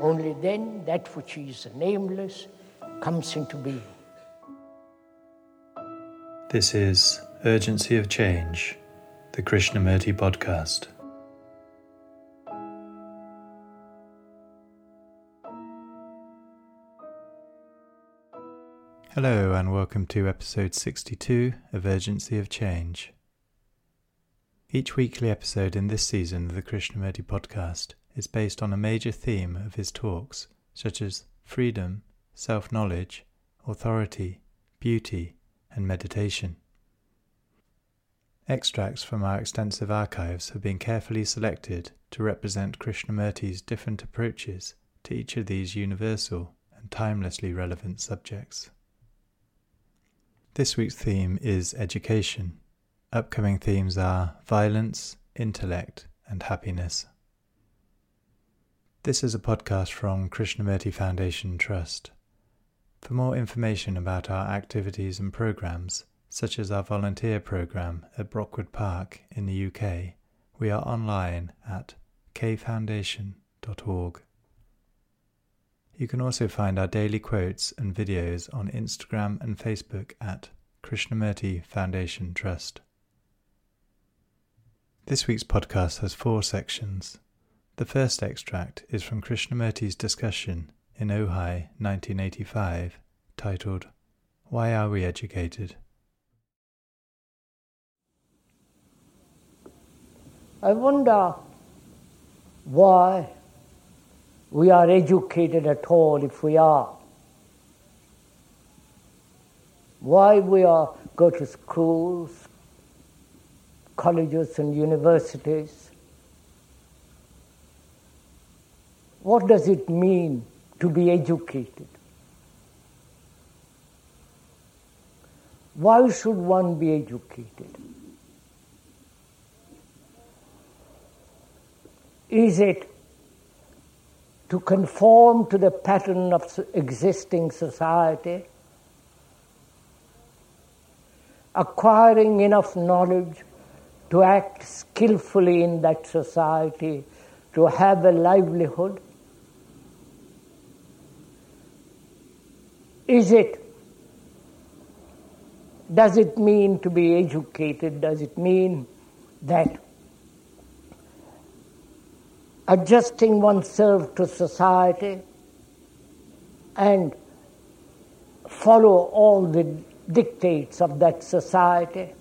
Only then that which is nameless comes into being. This is Urgency of Change, the Krishnamurti podcast. Hello, and welcome to episode 62 of Urgency of Change. Each weekly episode in this season of the Krishnamurti podcast is based on a major theme of his talks, such as freedom, self knowledge, authority, beauty, and meditation. Extracts from our extensive archives have been carefully selected to represent Krishnamurti's different approaches to each of these universal and timelessly relevant subjects. This week's theme is education. Upcoming themes are violence, intellect, and happiness. This is a podcast from Krishnamurti Foundation Trust. For more information about our activities and programs, such as our volunteer program at Brockwood Park in the UK, we are online at kfoundation.org. You can also find our daily quotes and videos on Instagram and Facebook at Krishnamurti Foundation Trust. This week's podcast has four sections. The first extract is from Krishnamurti's discussion in Ojai 1985, titled Why Are We Educated? I wonder why we are educated at all if we are. Why we are go to schools, colleges and universities. What does it mean to be educated? Why should one be educated? Is it to conform to the pattern of existing society, acquiring enough knowledge to act skillfully in that society, to have a livelihood? Is it, does it mean to be educated? Does it mean that adjusting oneself to society and follow all the dictates of that society.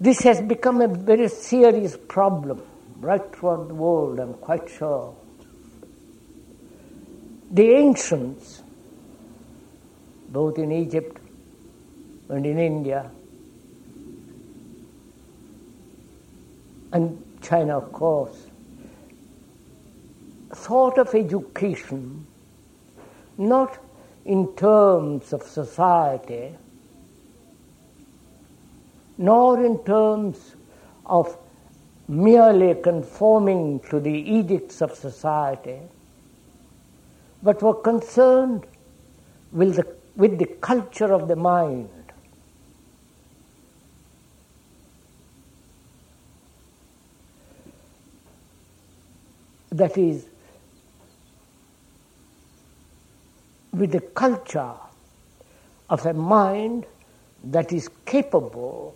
This has become a very serious problem right throughout the world, I'm quite sure. The ancients, both in Egypt and in India, and China, of course, thought of education not in terms of society, nor in terms of merely conforming to the edicts of society, but were concerned with the, with the culture of the mind. That is, with the culture of a mind that is capable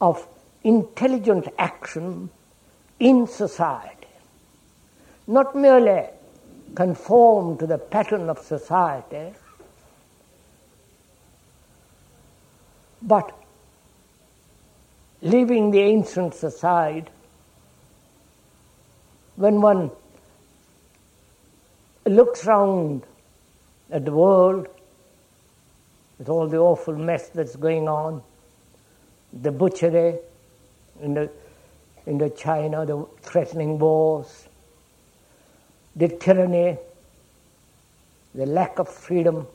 of intelligent action in society, not merely conform to the pattern of society, but leaving the ancients aside, when one looks round at the world with all the awful mess that's going on, the butchery in the, in the China, the threatening wars, the tyranny, the lack of freedom,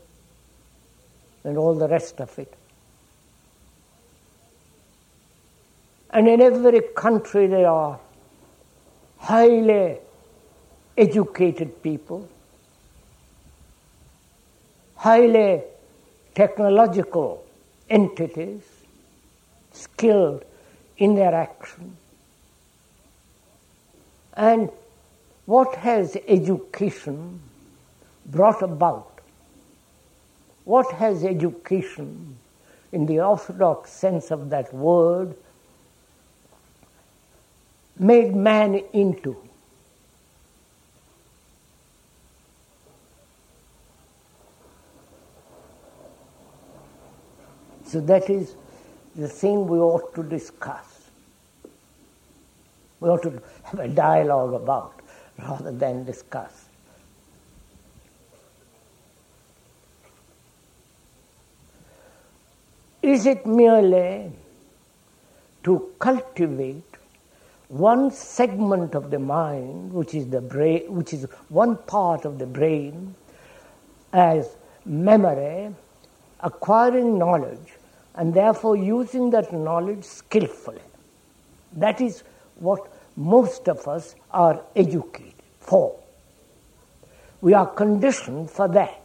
and all the rest of it. And in every country there are highly educated people, highly technological entities, skilled in their action. And what has education brought about? What has education, in the orthodox sense of that word, made man into? So that is the thing we ought to discuss. We ought to have a dialogue about rather than discuss. Is it merely to cultivate one segment of the mind, which is the brain, which is one part of the brain, as memory, acquiring knowledge, and therefore using that knowledge skillfully? That is what most of us are educated for. We are conditioned for that.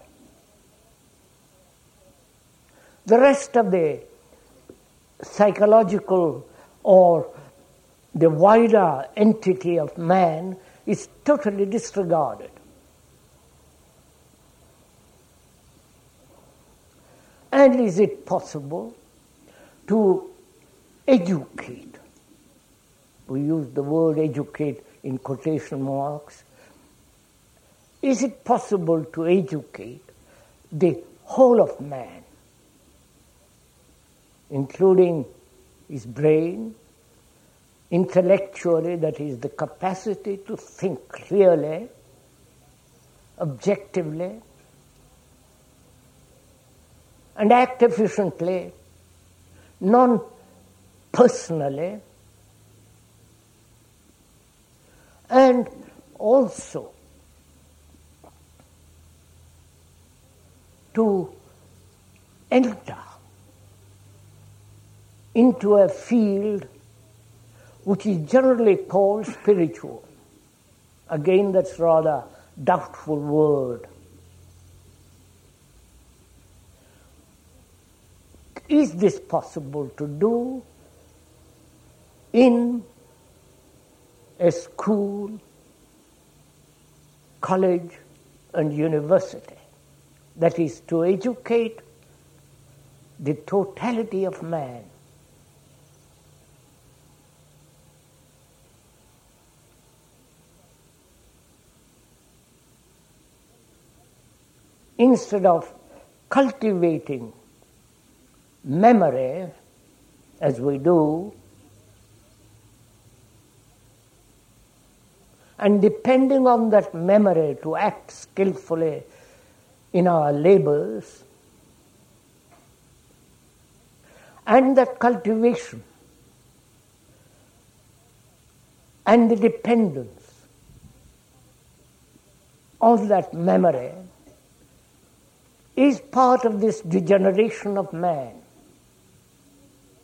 The rest of the psychological or the wider entity of man is totally disregarded. And is it possible to educate we use the word educate in quotation marks. Is it possible to educate the whole of man, including his brain, intellectually, that is, the capacity to think clearly, objectively, and act efficiently, non personally, and also to enter into a field which is generally called spiritual. Again, that's rather doubtful word. Is this possible to do in a school, college, and university. That is to educate the totality of man. Instead of cultivating memory as we do, and depending on that memory to act skillfully in our labors, and that cultivation and the dependence on that memory is part of this degeneration of man.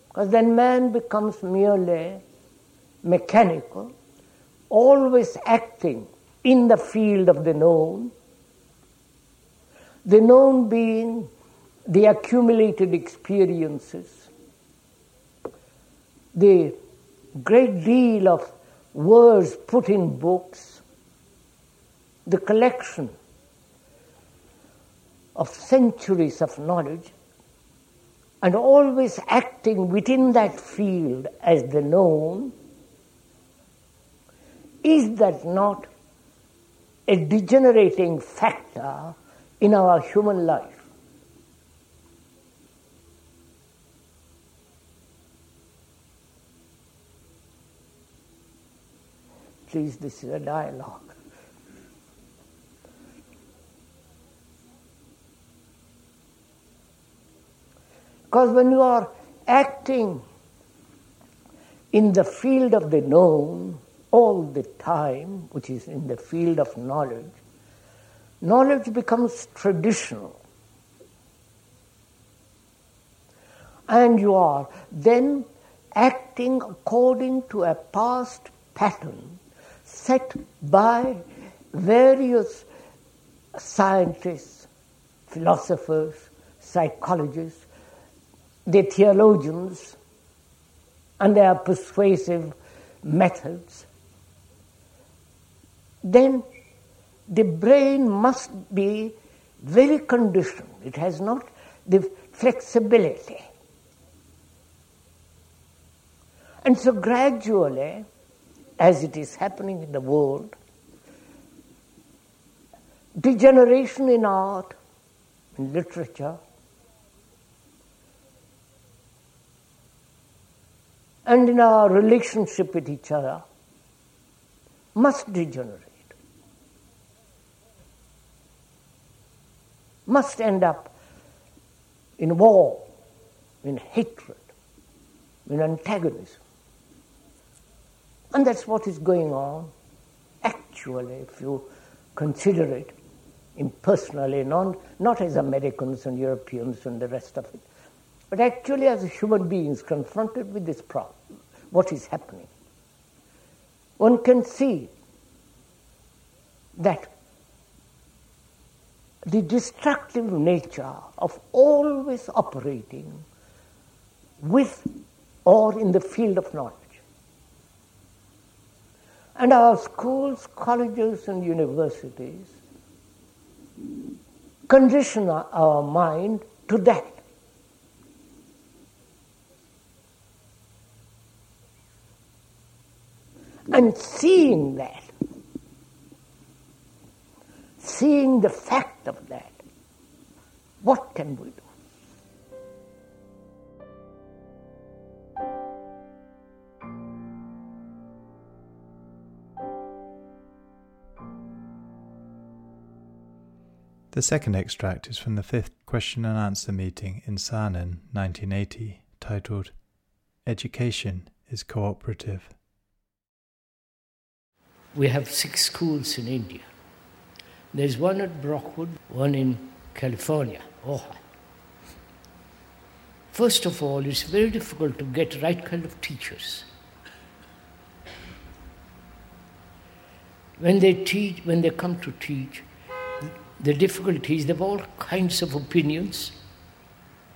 Because then man becomes merely mechanical always acting in the field of the known, the known being the accumulated experiences, the great deal of words put in books, the collection of centuries of knowledge, and always acting within that field as the known is that not a degenerating factor in our human life? Please, this is a dialogue. Because when you are acting in the field of the known, all the time, which is in the field of knowledge, knowledge becomes traditional. And you are then acting according to a past pattern set by various scientists, philosophers, psychologists, the theologians, and their persuasive methods, then the brain must be very conditioned. It has not the flexibility. And so, gradually, as it is happening in the world, degeneration in art, in literature, and in our relationship with each other must degenerate, must end up in war, in hatred, in antagonism. And that's what is going on, actually, if you consider it impersonally, not, not as Americans and Europeans and the rest of it, but actually as human beings confronted with this problem, what is happening. One can see that the destructive nature of always operating with or in the field of knowledge. And our schools, colleges, and universities condition our mind to that. And seeing that, seeing the fact of that, what can we do? The second extract is from the fifth question and answer meeting in Saanen, 1980, titled Education is Cooperative. We have six schools in India. There's one at Brockwood, one in California, Ojai. First of all, it's very difficult to get the right kind of teachers. When they teach, when they come to teach, the difficulties, they have all kinds of opinions,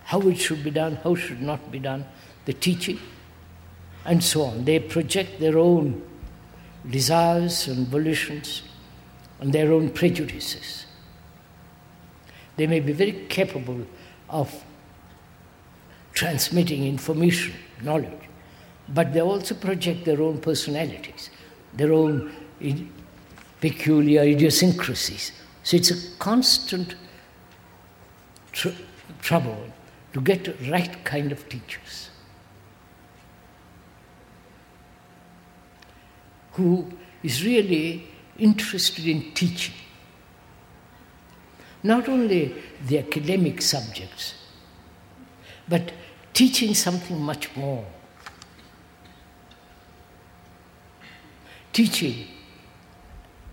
how it should be done, how it should not be done, the teaching, and so on. They project their own desires and volitions and their own prejudices. They may be very capable of transmitting information, knowledge, but they also project their own personalities, their own peculiar idiosyncrasies so it's a constant tr- trouble to get the right kind of teachers who is really interested in teaching. Not only the academic subjects, but teaching something much more. Teaching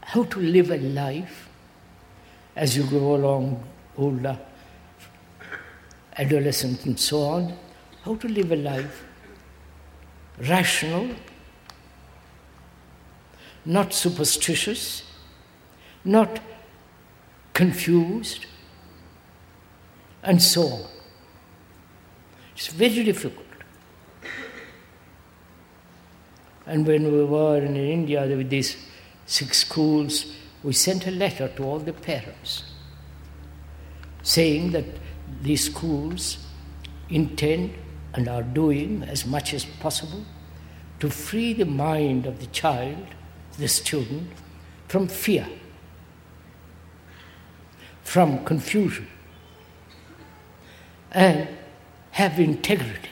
how to live a life as you grow along, older, adolescent, and so on, how to live a life rational, not superstitious, not confused, and so on. It's very difficult. And when we were in India with these six schools, we sent a letter to all the parents saying that these schools intend and are doing as much as possible to free the mind of the child, the student, from fear, from confusion, and have integrity.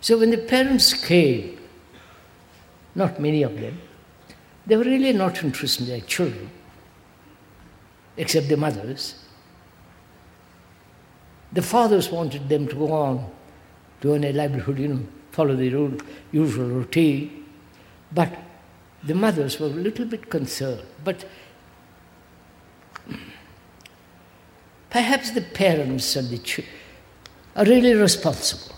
So when the parents came, not many of them, they were really not interested in their children, except the mothers. The fathers wanted them to go on to earn a livelihood, you know, follow the usual routine. But the mothers were a little bit concerned. But perhaps the parents and the children are really responsible.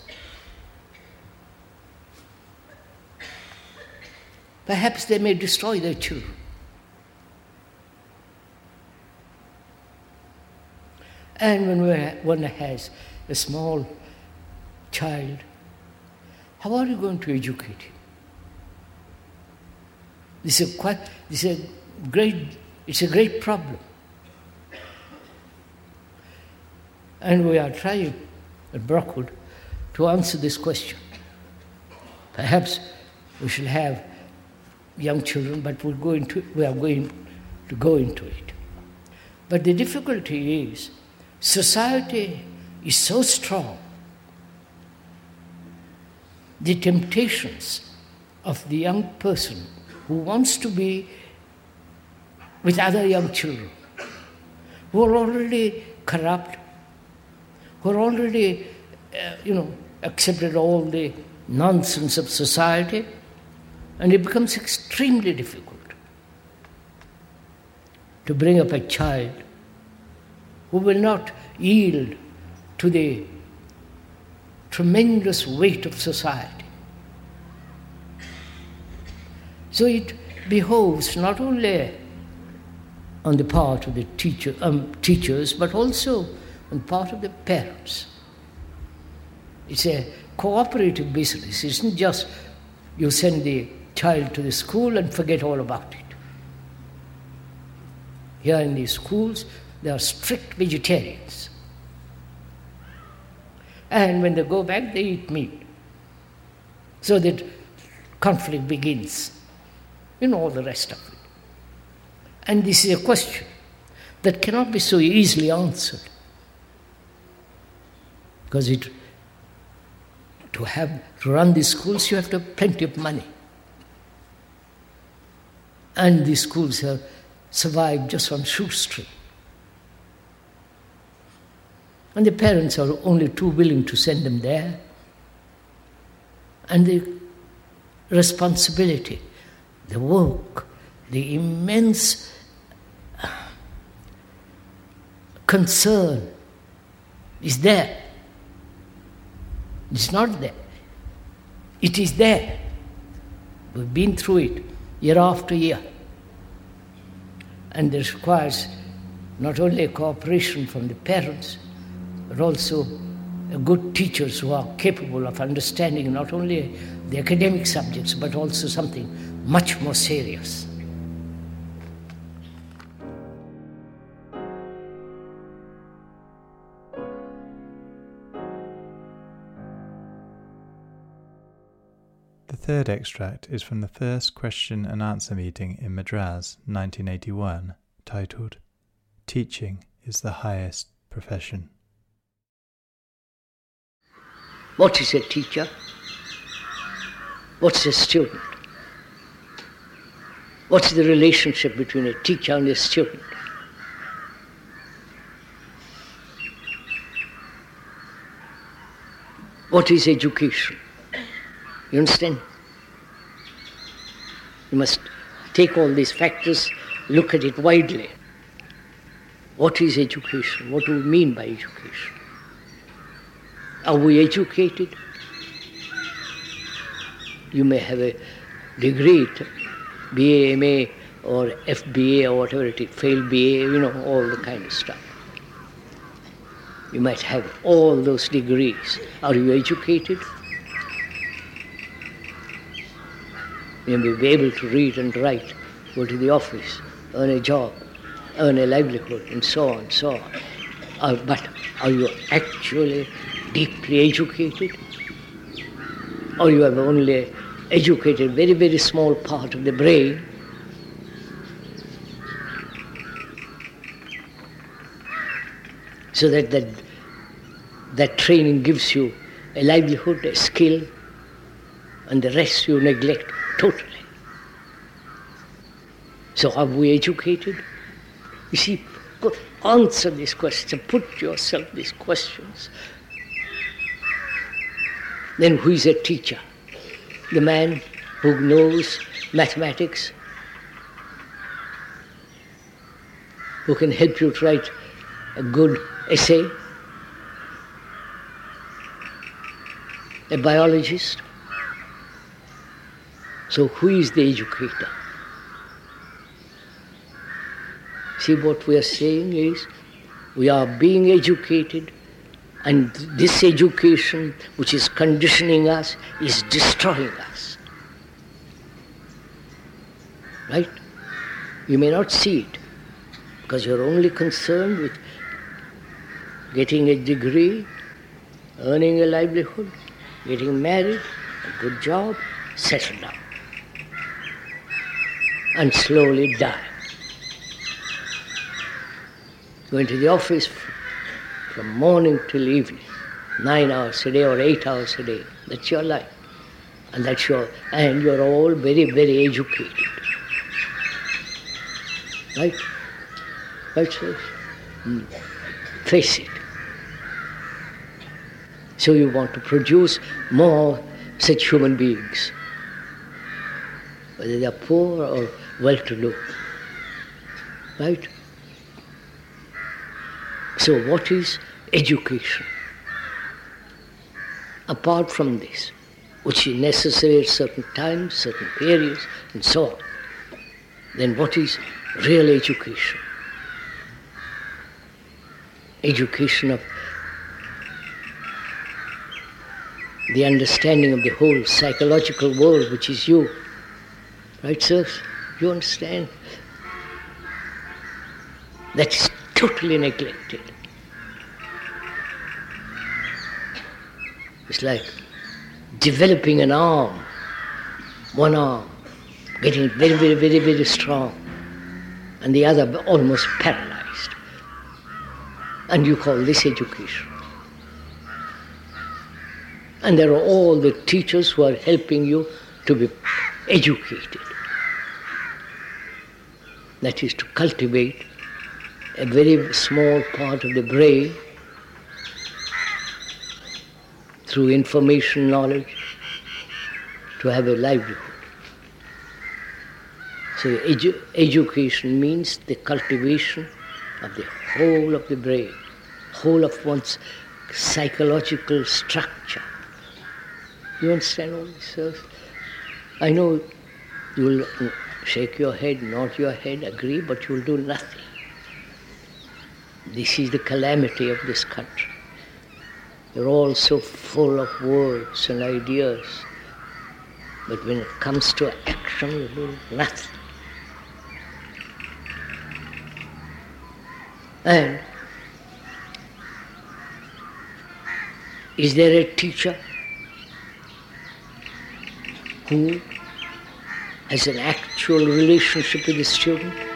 Perhaps they may destroy their children. And when one has a small child, how are you going to educate him? This is quite this is a great it's a great problem. And we are trying at Brockwood to answer this question. Perhaps we should have young children, but we're going to, we are going to go into it. But the difficulty is society is so strong, the temptations of the young person who wants to be with other young children who are already corrupt, who are already, uh, you know, accepted all the nonsense of society, and it becomes extremely difficult to bring up a child who will not yield to the tremendous weight of society. So it behoves not only on the part of the teacher, um, teachers, but also on part of the parents. It's a cooperative business. It isn't just you send the child to the school and forget all about it. Here in these schools, they are strict vegetarians. And when they go back, they eat meat. So that conflict begins. You know all the rest of it. And this is a question that cannot be so easily answered. Because it, to have to run these schools, you have to have plenty of money. And these schools have survived just on shoestring. And the parents are only too willing to send them there. And the responsibility, the work, the immense uh, concern is there. It's not there. It is there. We've been through it year after year. And this requires not only cooperation from the parents, but also good teachers who are capable of understanding not only the academic subjects, but also something much more serious. The third extract is from the first question and answer meeting in Madras, 1981, titled Teaching is the Highest Profession. What is a teacher? What's a student? What's the relationship between a teacher and a student? What is education? You understand? You must take all these factors, look at it widely. What is education? What do we mean by education? Are we educated? You may have a degree, BA, MA, or FBA, or whatever it is, fail BA, you know, all the kind of stuff. You might have all those degrees. Are you educated? You may be able to read and write, go to the office, earn a job, earn a livelihood, and so on, so on. Uh, but are you actually deeply educated? Or you have only educated very, very small part of the brain? So that, that that training gives you a livelihood, a skill, and the rest you neglect totally. So are we educated? You see, answer this question, put yourself these questions. Then who is a teacher? The man who knows mathematics, who can help you to write a good essay, a biologist. So, who is the educator? See, what we are saying is we are being educated, and this education, which is conditioning us, is destroying us. Right? You may not see it because you're only concerned with getting a degree, earning a livelihood, getting married, a good job, settle down, and slowly die. Going to the office from morning till evening, nine hours a day or eight hours a day. That's your life. And that's your and you're all very, very educated. Right? Right, sir? Mm. Face it. So you want to produce more such human beings, whether they are poor or well to do. Right? So, what is education? Apart from this, which is necessary at certain times, certain periods, and so on, then what is real education? Education of the understanding of the whole psychological world, which is you. Right, sirs? You understand? That's totally neglected. It's like developing an arm, one arm, getting very, very, very, very strong, and the other almost paralyzed. And you call this education. And there are all the teachers who are helping you to be educated. That is to cultivate a very small part of the brain through information knowledge to have a livelihood. So edu- education means the cultivation of the whole of the brain, whole of one's psychological structure. You understand all this? I know you'll shake your head, nod your head, agree, but you'll do nothing. This is the calamity of this country. You're all so full of words and ideas, but when it comes to action, you do nothing. And is there a teacher who has an actual relationship with the student?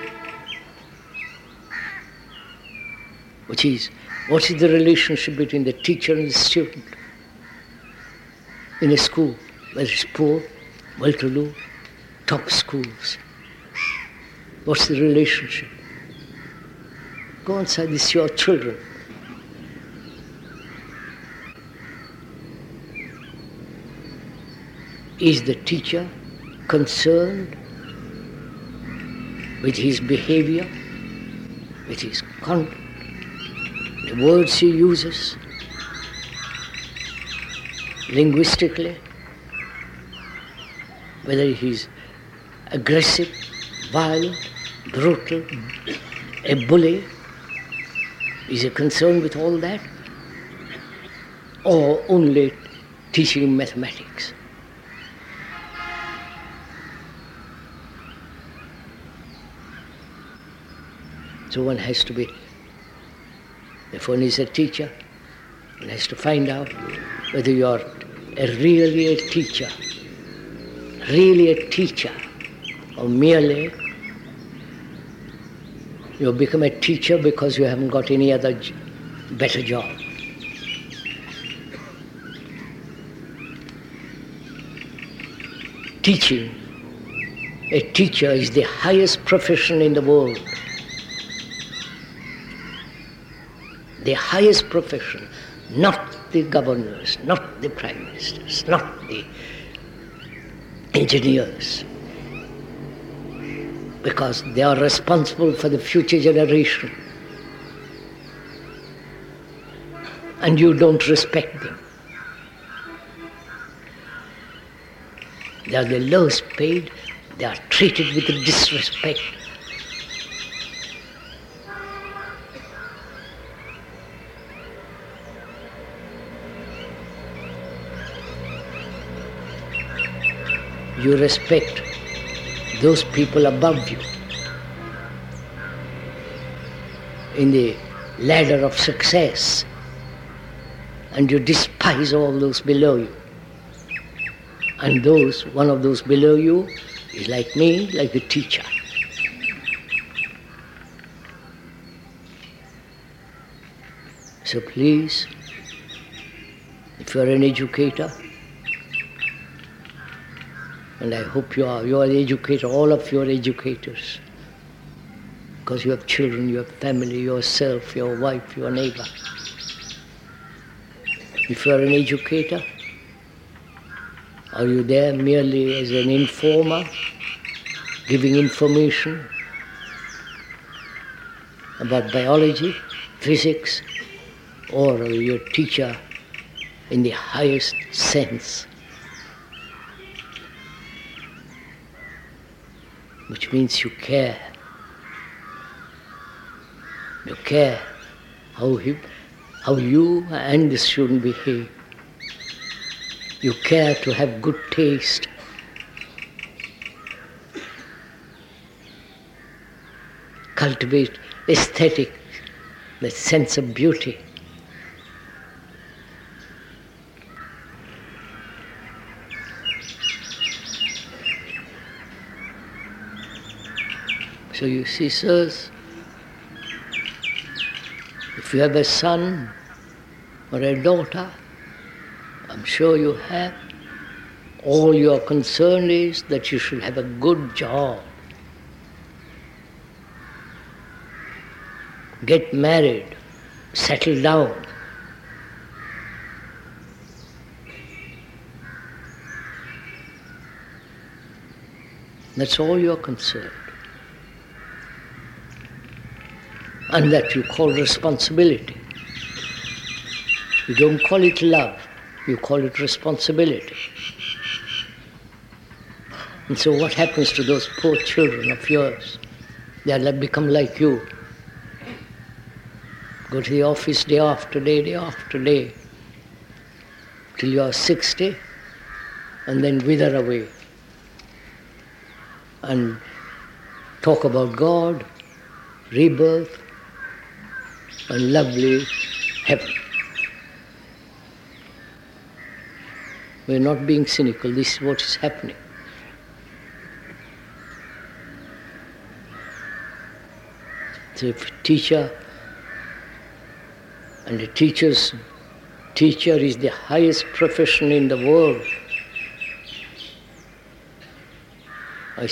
Which is, what is the relationship between the teacher and the student? In a school, whether it's poor, well-to-do, top schools. What's the relationship? Go inside, this your children. Is the teacher concerned with his behavior, with his conduct, the words he uses, linguistically, whether he's aggressive, violent, brutal, a bully, is he concerned with all that? Or only teaching mathematics? So one has to be, if one is a teacher, one has to find out whether you are a really a teacher, really a teacher, or merely you become a teacher because you haven't got any other better job. Teaching, a teacher is the highest profession in the world. The highest profession, not the governors, not the prime ministers, not the engineers. because they are responsible for the future generation. And you don't respect them. They are the lowest paid, they are treated with disrespect. You respect those people above you in the ladder of success and you despise all those below you. And those, one of those below you is like me, like the teacher. So please, if you are an educator, and I hope you are, you are an educator, all of you are educators, because you have children, you have family, yourself, your wife, your neighbor. If you are an educator, are you there merely as an informer, giving information about biology, physics, or are you a teacher in the highest sense? Which means you care. You care how, he, how you and the student behave. You care to have good taste. Cultivate aesthetic, the sense of beauty. So you see, sirs, if you have a son or a daughter, I'm sure you have. All your concern is that you should have a good job. Get married, settle down. That's all you're concerned. And that you call responsibility. You don't call it love. You call it responsibility. And so, what happens to those poor children of yours? They become like you. Go to the office day after day, day after day, till you are 60, and then wither away. And talk about God, rebirth, and lovely heaven. We're not being cynical, this is what is happening. A teacher and a teacher's teacher is the highest profession in the world. I,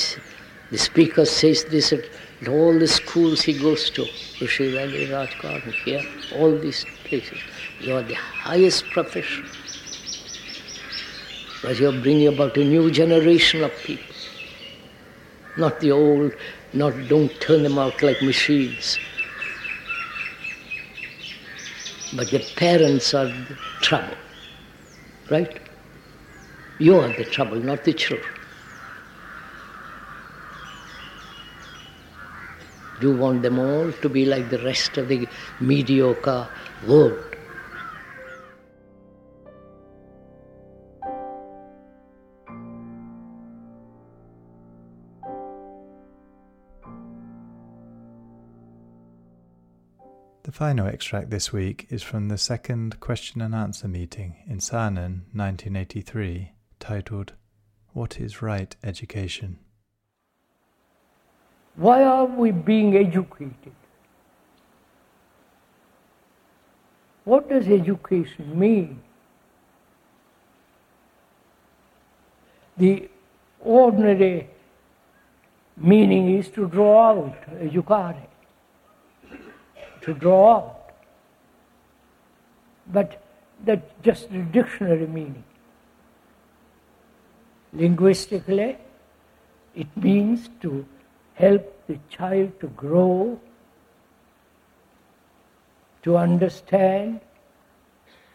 the speaker says this at all the schools he goes to, Rishi Valley, Rajghat, here, all these places. You are the highest profession. But you're bringing about a new generation of people. Not the old, not don't turn them out like machines. But the parents are the trouble. Right? You are the trouble, not the children. You want them all to be like the rest of the mediocre world. The final extract this week is from the second question and answer meeting in Saanen 1983, titled What is Right Education? Why are we being educated? What does education mean? The ordinary meaning is to draw out, educare, to draw out. But that's just the dictionary meaning. Linguistically, it means to help the child to grow, to understand,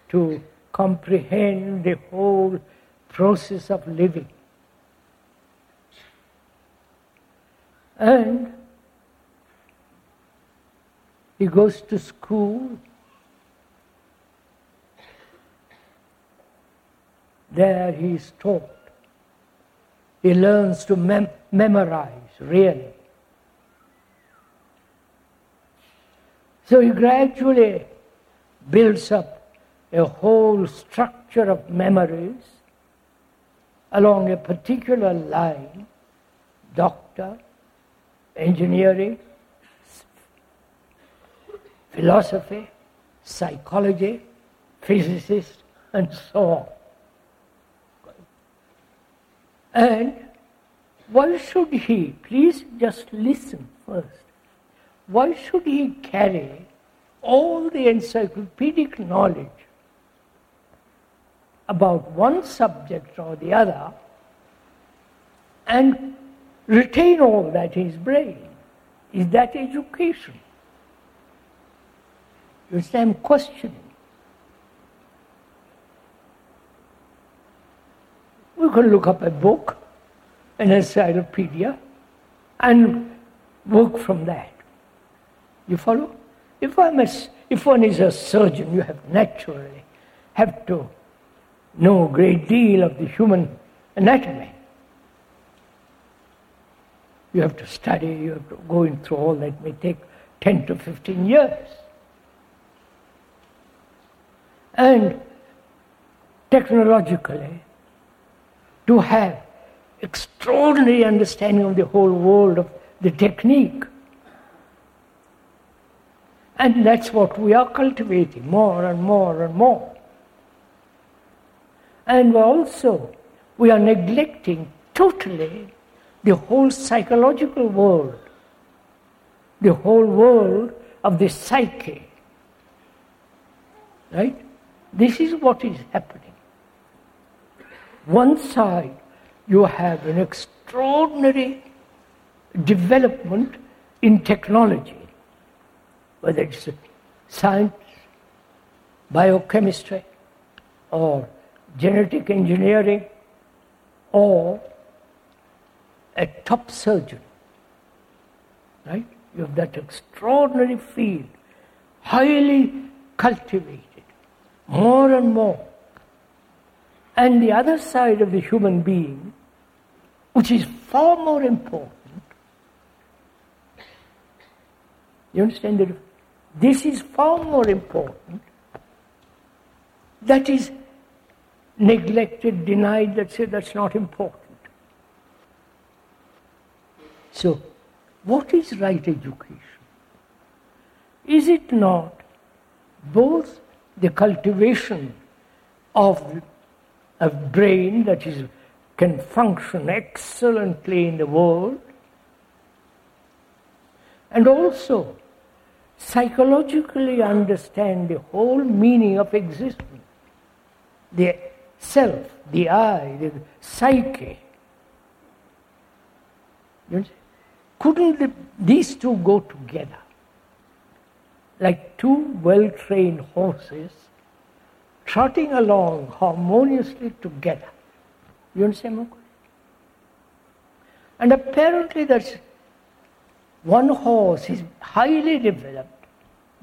to comprehend the whole process of living. And he goes to school. There he is taught. He learns to mem- memorize, really. So he gradually builds up a whole structure of memories along a particular line doctor, engineering, philosophy, psychology, physicist, and so on. And why should he, please just listen first, why should he carry all the encyclopedic knowledge about one subject or the other and retain all that in his brain? Is that education? You see, I'm questioning. We can look up a book, an encyclopedia, and work from that. You follow? If, I'm a, if one is a surgeon, you have naturally have to know a great deal of the human anatomy. You have to study, you have to go in through all that may take 10 to 15 years. And technologically, to have extraordinary understanding of the whole world of the technique. And that's what we are cultivating more and more and more. And also, we are neglecting totally the whole psychological world, the whole world of the psyche. Right? This is what is happening. One side, you have an extraordinary development in technology, whether it's science, biochemistry, or genetic engineering, or a top surgeon. Right? You have that extraordinary field, highly cultivated, more and more. And the other side of the human being, which is far more important, you understand that this is far more important, that is neglected, denied, that say that's not important. So, what is right education? Is it not both the cultivation of a brain that is, can function excellently in the world, and also psychologically understand the whole meaning of existence, the self, the I, the psyche. Couldn't the, these two go together? Like two well trained horses trotting along harmoniously together. You understand, Mukul? And apparently, that's one horse is highly developed,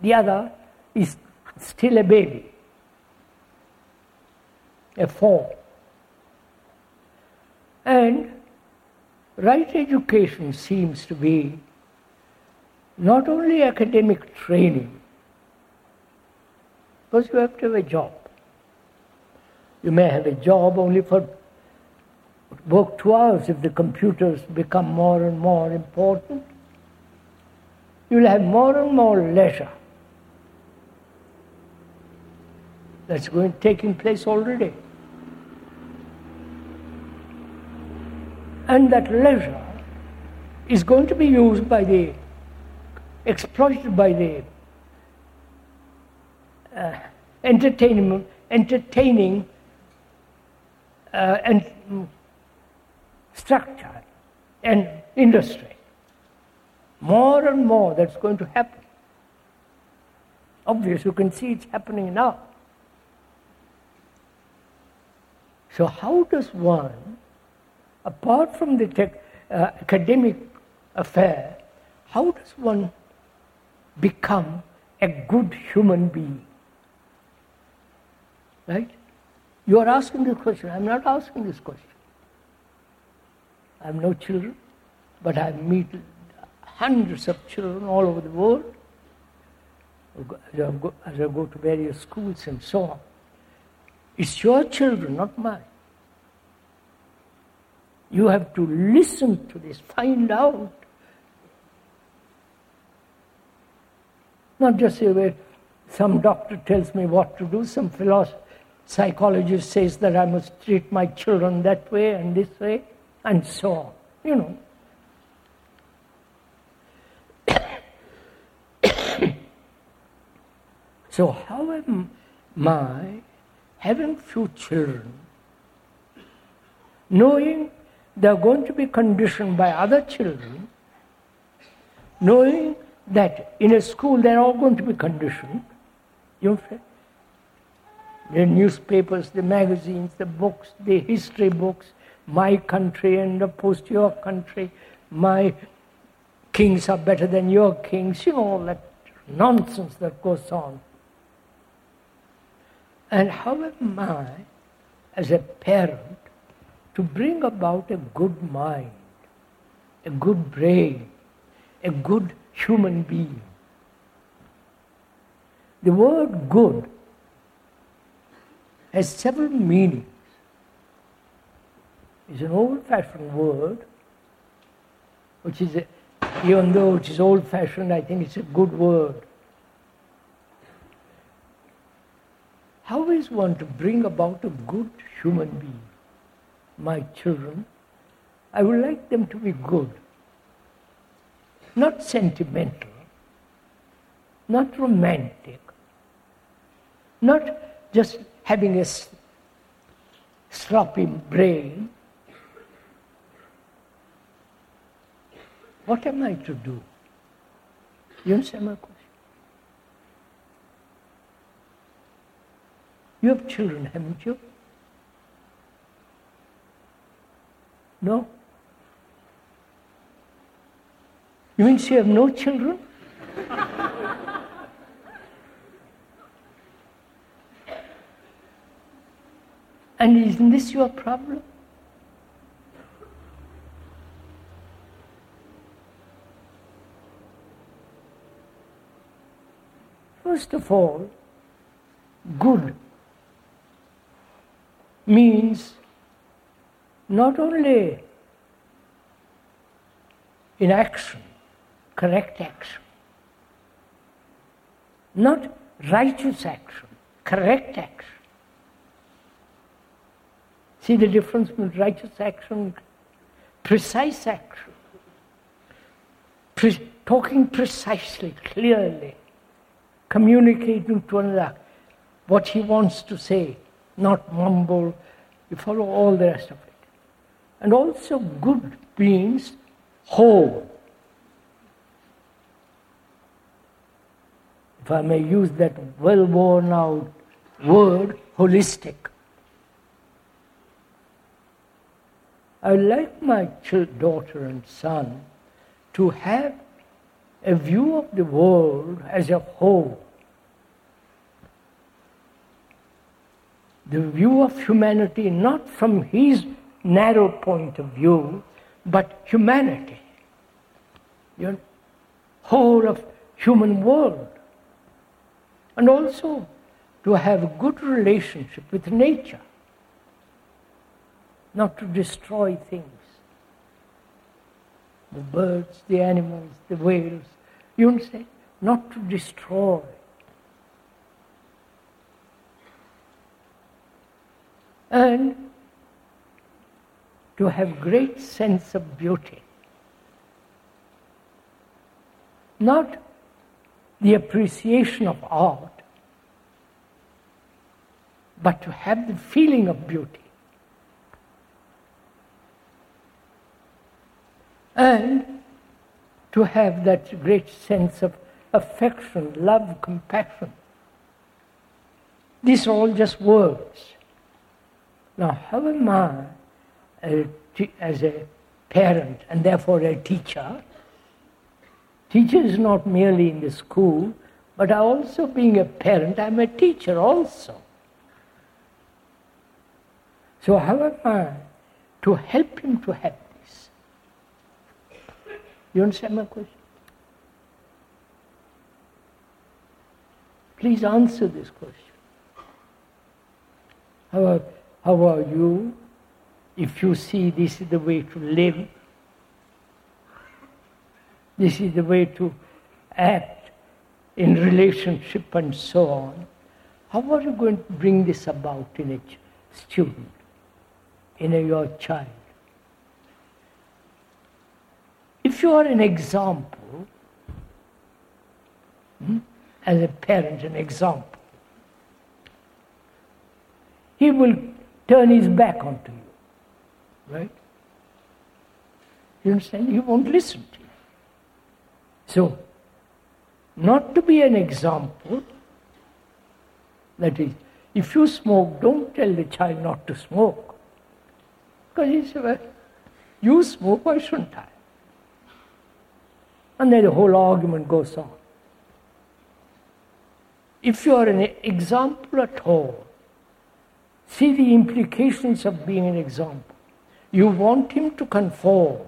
the other is still a baby, a foal. And right education seems to be not only academic training, because you have to have a job. You may have a job only for work two hours if the computers become more and more important. You'll have more and more leisure. That's going taking place already. And that leisure is going to be used by the exploited by the uh, entertainment, entertaining uh, and structure and industry. More and more that's going to happen. Obviously, you can see it's happening now. So, how does one, apart from the tech, uh, academic affair, how does one become a good human being? Right? You are asking this question. I'm not asking this question. I have no children, but I meet hundreds of children all over the world as I go, to various schools and so on. It's your children, not mine. You have to listen to this, find out. Not just say, well, some doctor tells me what to do, some philosopher, psychologist says that I must treat my children that way and this way, and so on. You know. So, how am I hmm. having few children, knowing they're going to be conditioned by other children, knowing that in a school they're all going to be conditioned, you know, the newspapers, the magazines, the books, the history books, my country and opposed to your country, my kings are better than your kings, you know, all that nonsense that goes on. And how am I, as a parent, to bring about a good mind, a good brain, a good human being? The word good has several meanings. It's an old fashioned word, which is, a, even though it is old fashioned, I think it's a good word. How is one to bring about a good human being? My children, I would like them to be good, not sentimental, not romantic, not just having a sloppy brain, what am I to do? You understand my question? You have children, haven't you? No? You mean you have no children? And isn't this your problem? First of all, good means not only in action, correct action, not righteous action, correct action, See the difference between righteous action, precise action. Pre- talking precisely, clearly, communicating to another what he wants to say, not mumble. You follow all the rest of it. And also, good means whole. If I may use that well worn out word, holistic. I like my daughter and son to have a view of the world as a whole. The view of humanity not from his narrow point of view, but humanity. The whole of human world. And also to have a good relationship with nature not to destroy things. The birds, the animals, the whales, you understand? Not to destroy. And to have great sense of beauty. Not the appreciation of art, but to have the feeling of beauty. and to have that great sense of affection, love, compassion. These are all just words. Now, how am I, as a parent and therefore a teacher? Teacher is not merely in the school, but I also being a parent, I'm a teacher also. So, how am I to help him to have this? You understand my question? Please answer this question. How how are you if you see this is the way to live? This is the way to act in relationship and so on. How are you going to bring this about in a student? in a, your child. If you are an example, hmm, as a parent, an example, he will turn his back onto you. Right? You understand? He won't listen to you. So, not to be an example, that is, if you smoke, don't tell the child not to smoke. Because he said, well, you smoke, why shouldn't I? And then the whole argument goes on. If you are an example at all, see the implications of being an example. You want him to conform.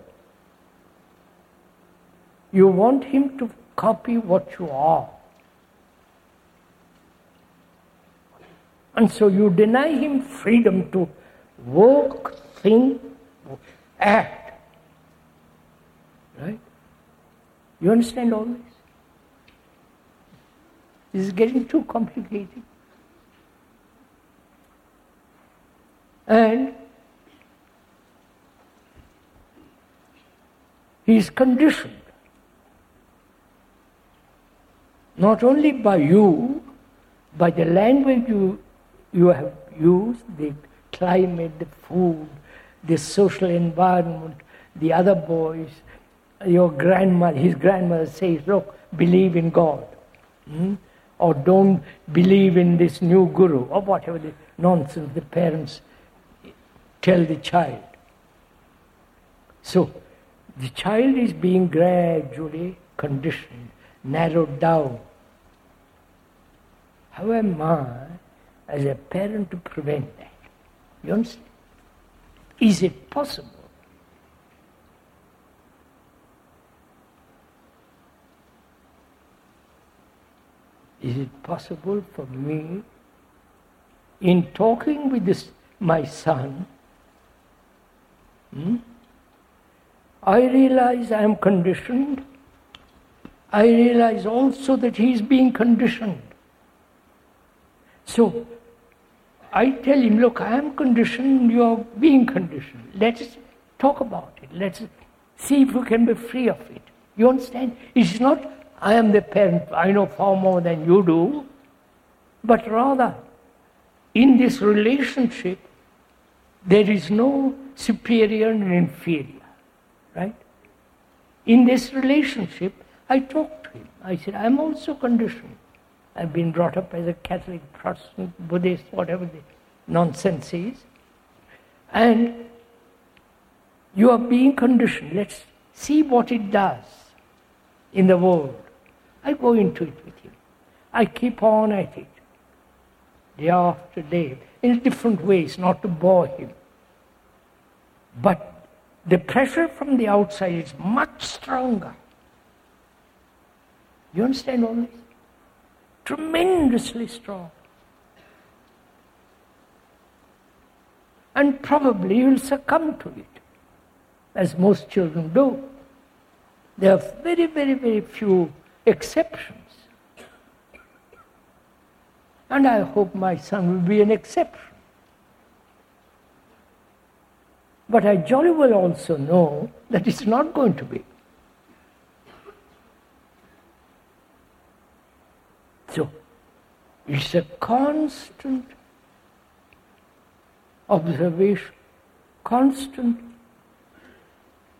You want him to copy what you are. And so you deny him freedom to work think, act. Right? You understand all this? This is getting too complicated. And he is conditioned not only by you, by the language you, you have used, the climate, the food, the social environment, the other boys, your grandmother, his grandmother says, look, believe in God. Hmm? Or don't believe in this new guru, or whatever the nonsense the parents tell the child. So, the child is being gradually conditioned, narrowed down. How am I, as a parent, to prevent that? You understand? Is it possible? Is it possible for me, in talking with this, my son, hmm, I realize I am conditioned. I realize also that he is being conditioned. So I tell him, look, I am conditioned, you are being conditioned. Let's talk about it. Let's see if we can be free of it. You understand? It's not, I am the parent, I know far more than you do, but rather, in this relationship, there is no superior and inferior, right? In this relationship, I talked to him. I said, I'm also conditioned. I've been brought up as a Catholic, Protestant, Buddhist, whatever the nonsense is. And you are being conditioned. Let's see what it does in the world. I go into it with him. I keep on at it, day after day, in different ways, not to bore him. But the pressure from the outside is much stronger. You understand all this? tremendously strong. And probably you'll succumb to it, as most children do. There are very, very, very few exceptions. And I hope my son will be an exception. But I jolly well also know that it's not going to be. So it's a constant observation, constant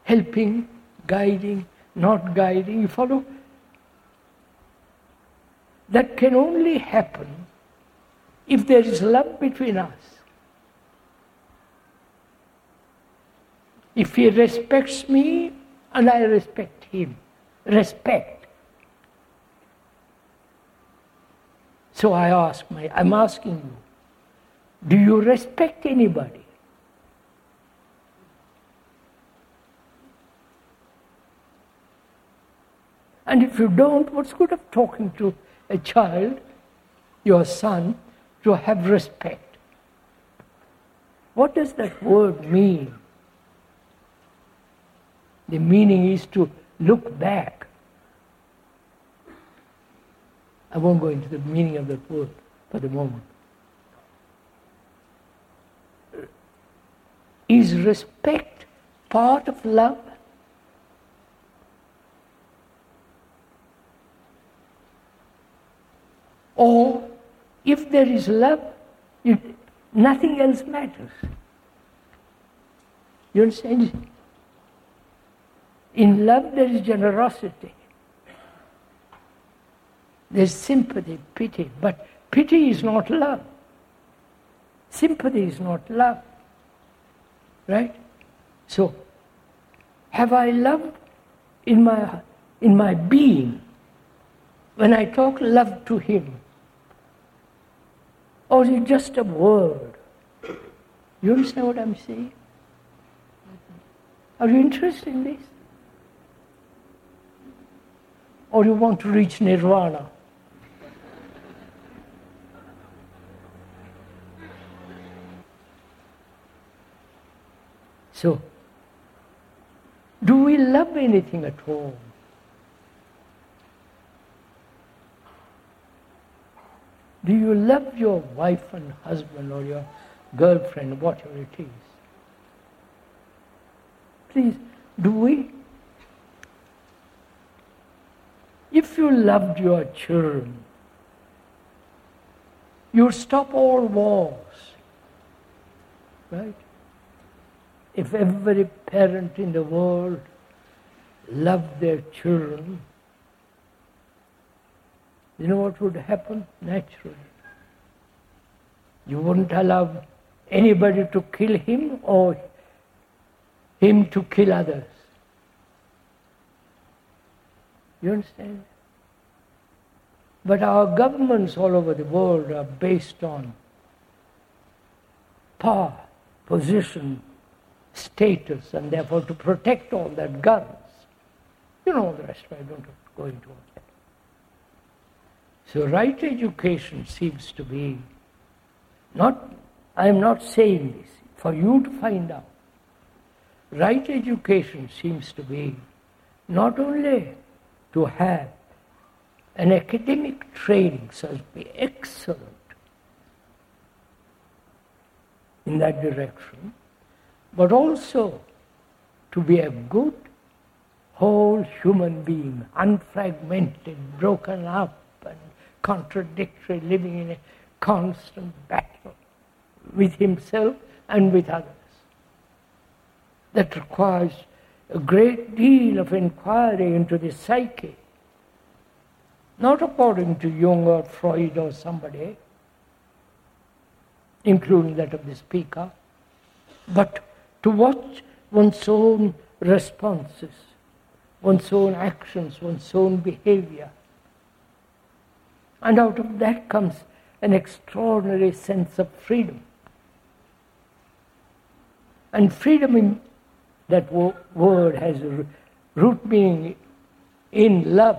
helping, guiding, not guiding. You follow? That can only happen if there is love between us. If he respects me and I respect him, respect. So I ask my, I'm asking you, do you respect anybody? And if you don't, what's good of talking to a child, your son, to have respect? What does that word mean? The meaning is to look back. I won't go into the meaning of that word for the moment. Is respect part of love? Or if there is love, it, nothing else matters. You understand? In love, there is generosity. There's sympathy, pity. But pity is not love. Sympathy is not love. Right? So, have I love in my, in my being? When I talk love to Him, or is it just a word? You understand what I'm saying? Are you interested in this? Or you want to reach nirvana. So, do we love anything at all? Do you love your wife and husband or your girlfriend, whatever it is? Please, do we? If you loved your children, you'd stop all wars. Right? If every parent in the world loved their children, you know what would happen? Naturally. You wouldn't allow anybody to kill him or him to kill others. You understand? But our governments all over the world are based on power, position, status, and therefore to protect all that guns. You know the rest, I don't go into all that. So right education seems to be not, I am not saying this, for you to find out. Right education seems to be not only to have an academic training to be excellent in that direction, but also to be a good, whole human being, unfragmented, broken up, and contradictory, living in a constant battle with himself and with others. That requires a great deal of inquiry into the psyche, not according to Jung or Freud or somebody, including that of the speaker, but to watch one's own responses, one's own actions, one's own behavior. And out of that comes an extraordinary sense of freedom. And freedom in that word has root meaning in love.